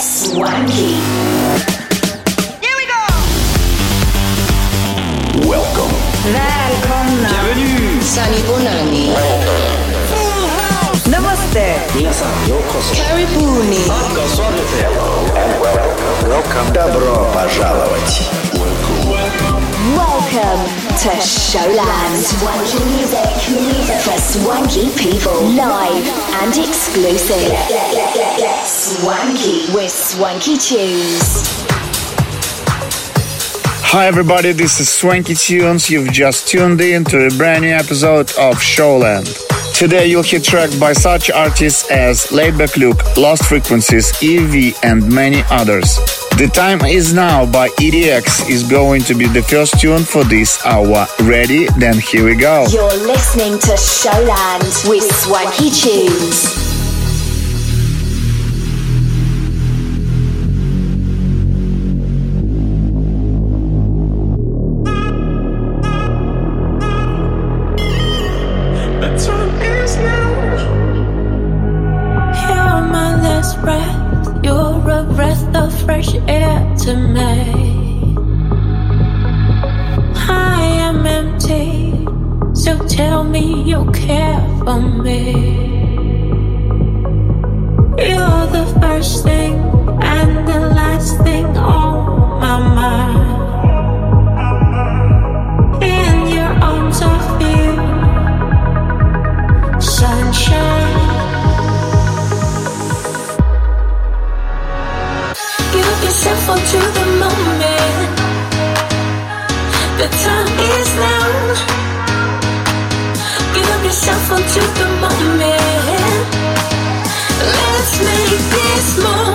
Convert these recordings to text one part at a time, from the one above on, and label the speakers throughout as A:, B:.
A: Swanky. Here we go! Welcome. Välkomna. Bienvenue. Sunny Bonani. Namaste. Karibuni.
B: Welcome. Добро пожаловать.
A: Welcome to Showland. Swanky music, music for swanky people, live and exclusive. Swanky with Swanky Tunes.
C: Hi everybody, this is Swanky Tunes. You've just tuned in to a brand new episode of Showland. Today you'll hear tracks by such artists as Laidback Luke, Lost Frequencies, Yves V and many others. The Time Is Now by EDX is going to be the first tune for this hour. Ready? Then here we go.
A: You're listening to Showland with Swanky Tunes.
D: the time
C: is now. Give up yourself onto the moment. Let's make this moment.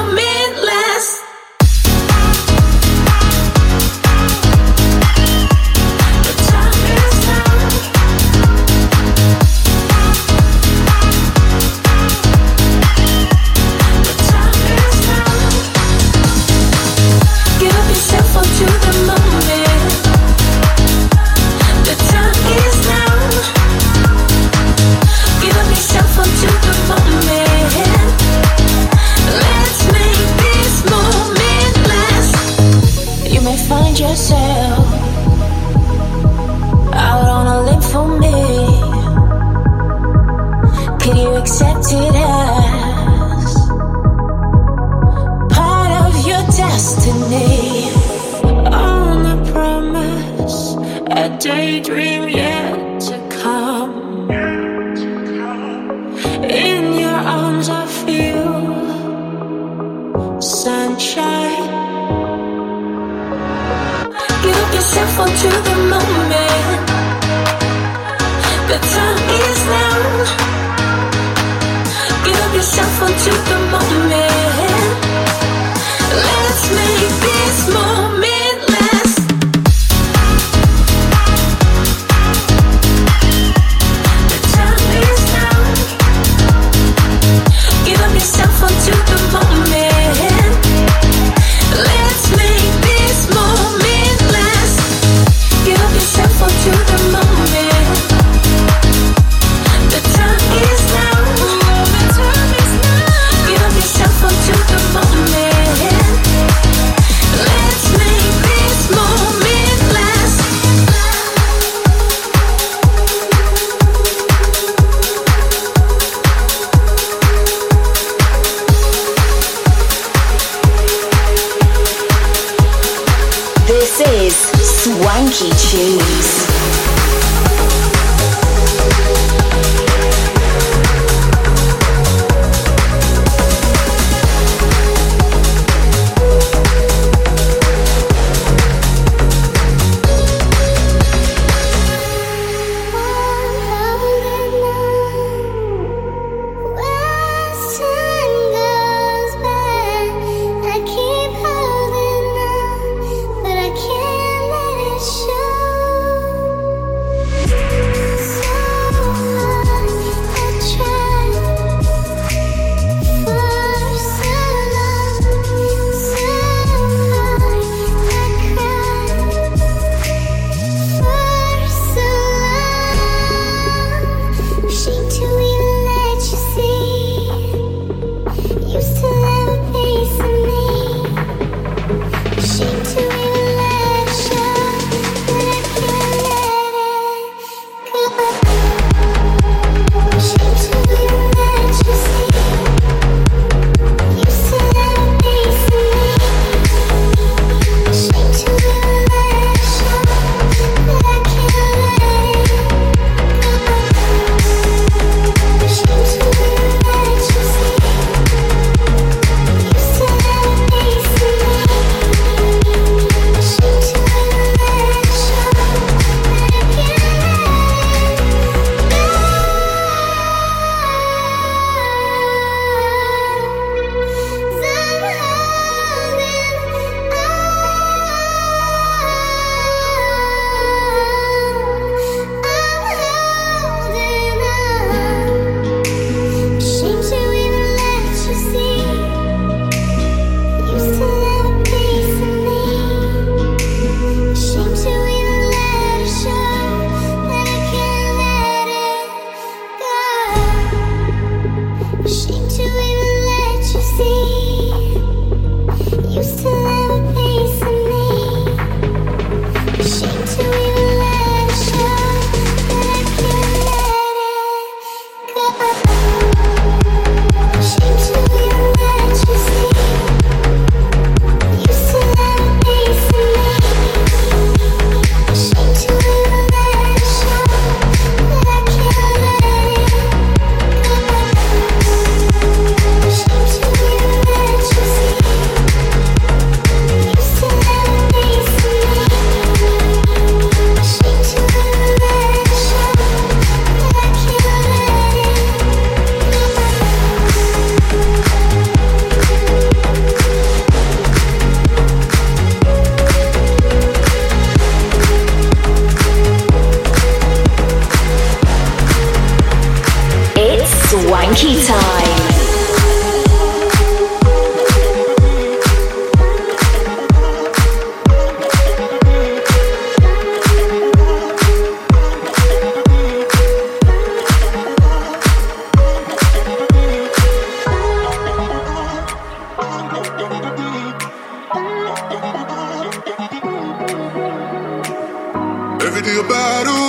C: Now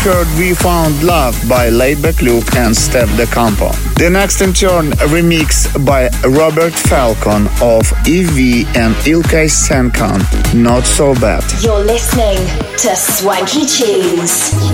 C: heard We Found Love by Laidback Luke and Steff da Campo. The next in turn remix by Robert Falcon of Yves V and Ilkay Sencan, Not So Bad.
D: You're listening to Swanky Tunes.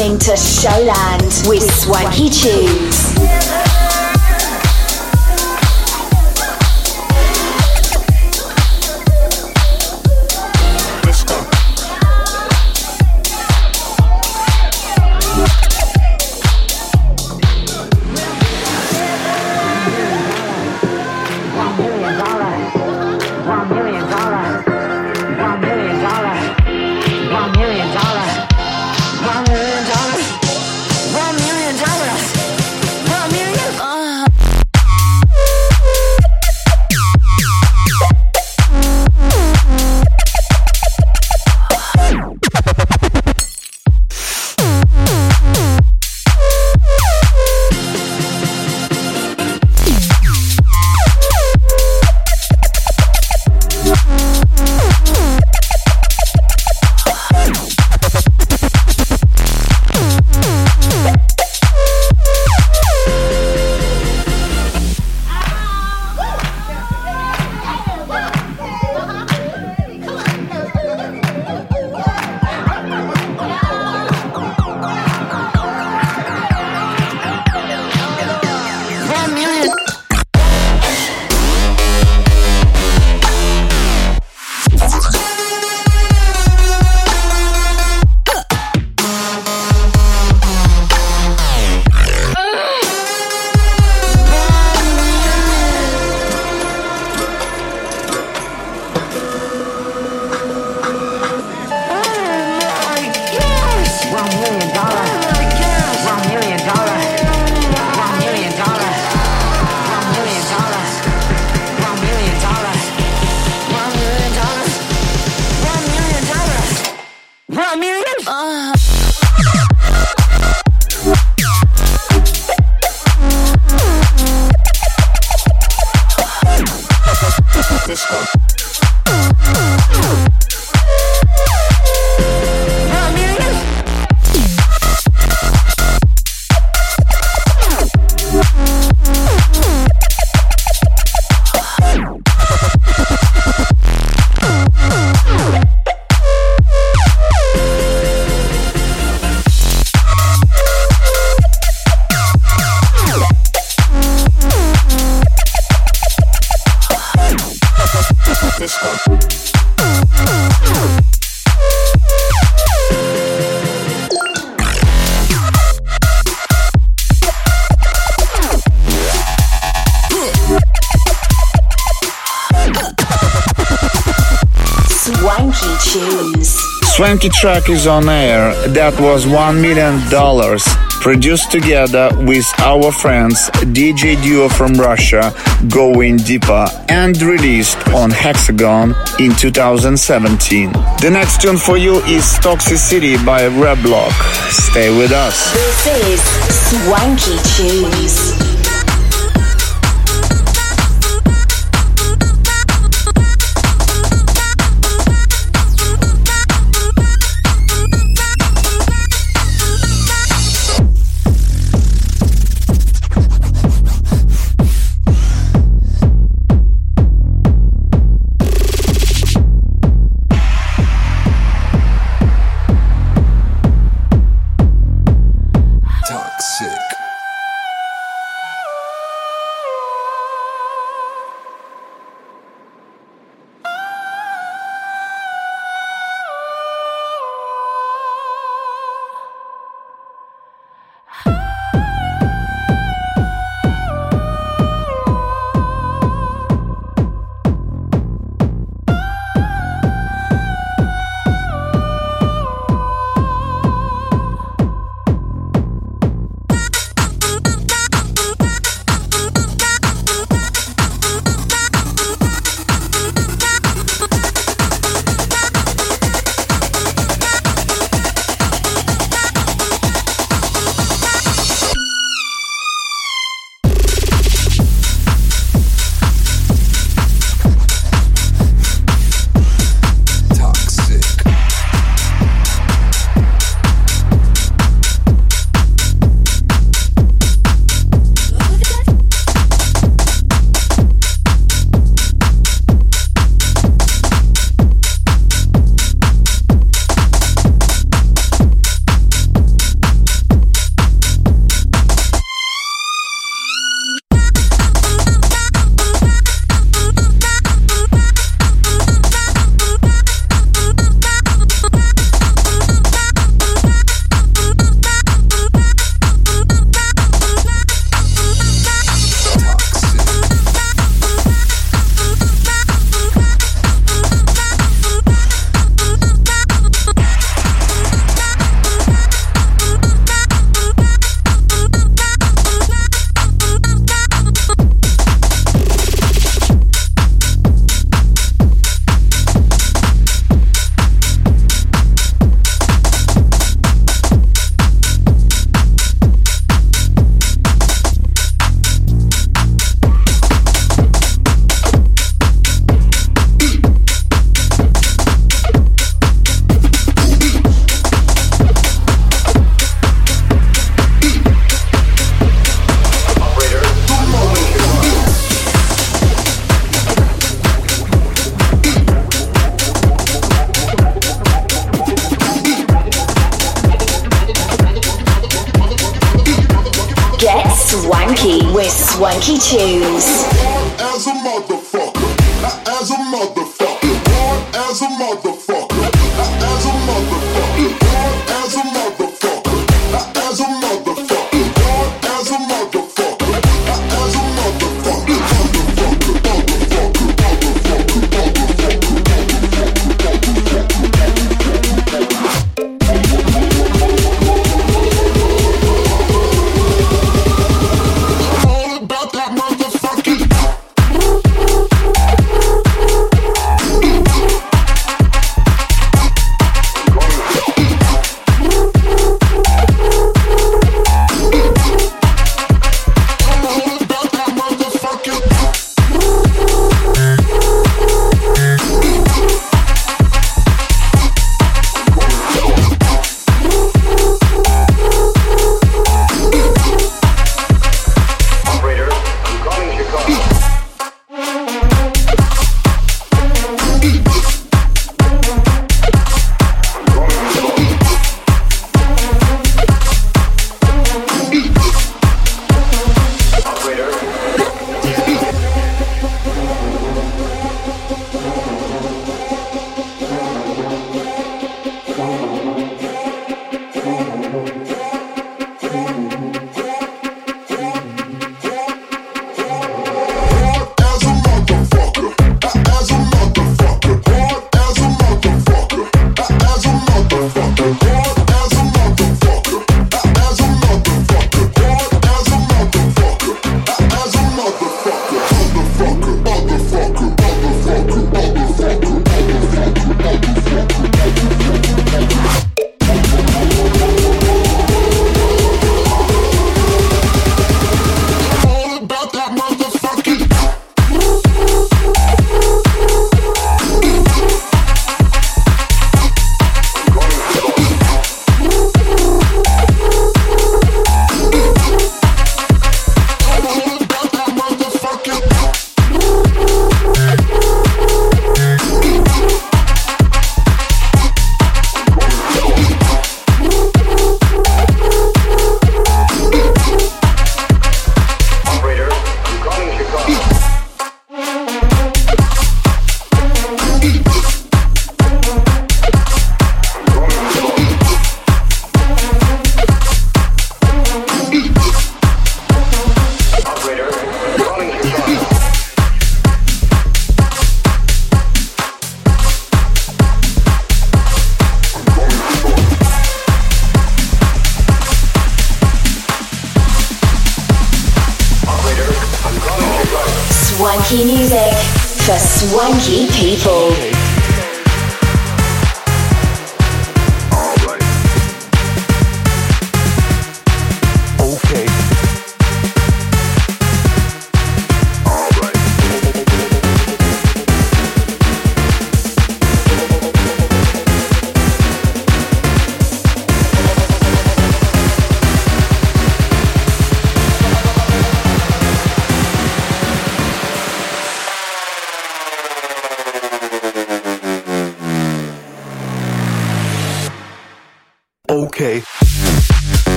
E: Listening to Showland with Swanky Tunes.
F: Swanky track is on air. That was $1 million. Produced together with our friends DJ duo from Russia, Going Deeper, and released on Hexagon in 2017. The next tune for you is Toxicity by Reblock. Stay with us.
E: This is Swanky Tunes.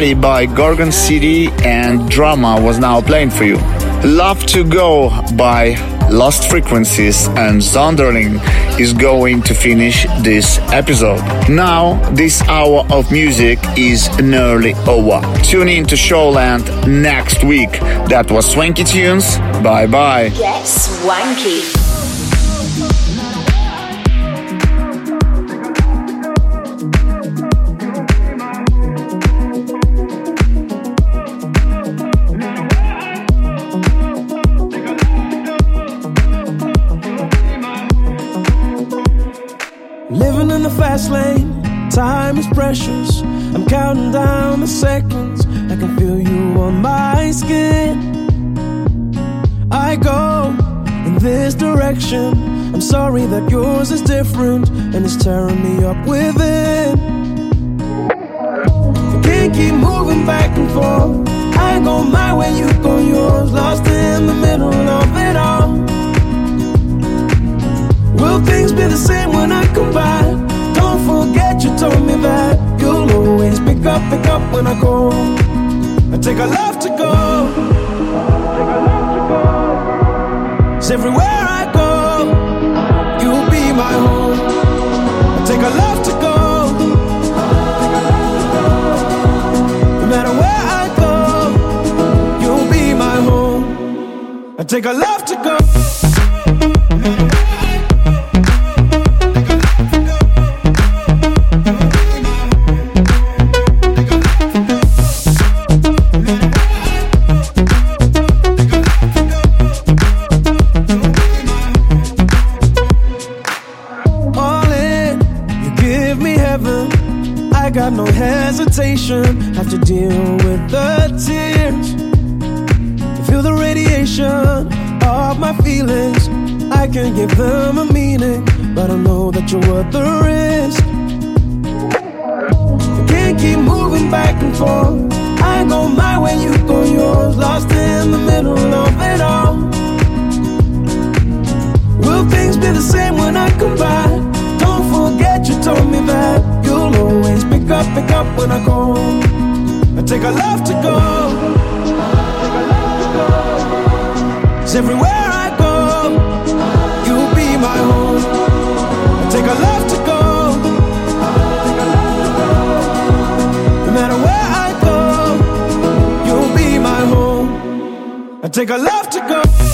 F: By Gorgon City and Drama was now playing for you. Love to Go by Lost Frequencies and Zonderling is going to finish this episode. Now, this hour of music is nearly over. Tune in to Showland next week. That was Swanky Tunes. Bye bye.
G: Get swanky.
H: precious. I'm counting down the seconds. I can feel you on my skin. I go in this direction. I'm sorry that yours is different and it's tearing me up within. I can't keep moving back and forth. I go my way, you go yours. Lost in the middle of it all. Will things be the same when I come back? forget you told me that you'll always pick up, pick up when I call. I take a love to go. Cause everywhere I go, you'll be my home. I take a love to go. No matter where I go, you'll be my home. I take a love to go. fall. I go my way, you go yours. Lost in the middle of it all. Will things be the same when I come back? Don't forget you told me that you'll always pick up, pick up when I call. I take a love to go. It's everywhere I go, you'll be my home. I take a love to go. I take a love to go.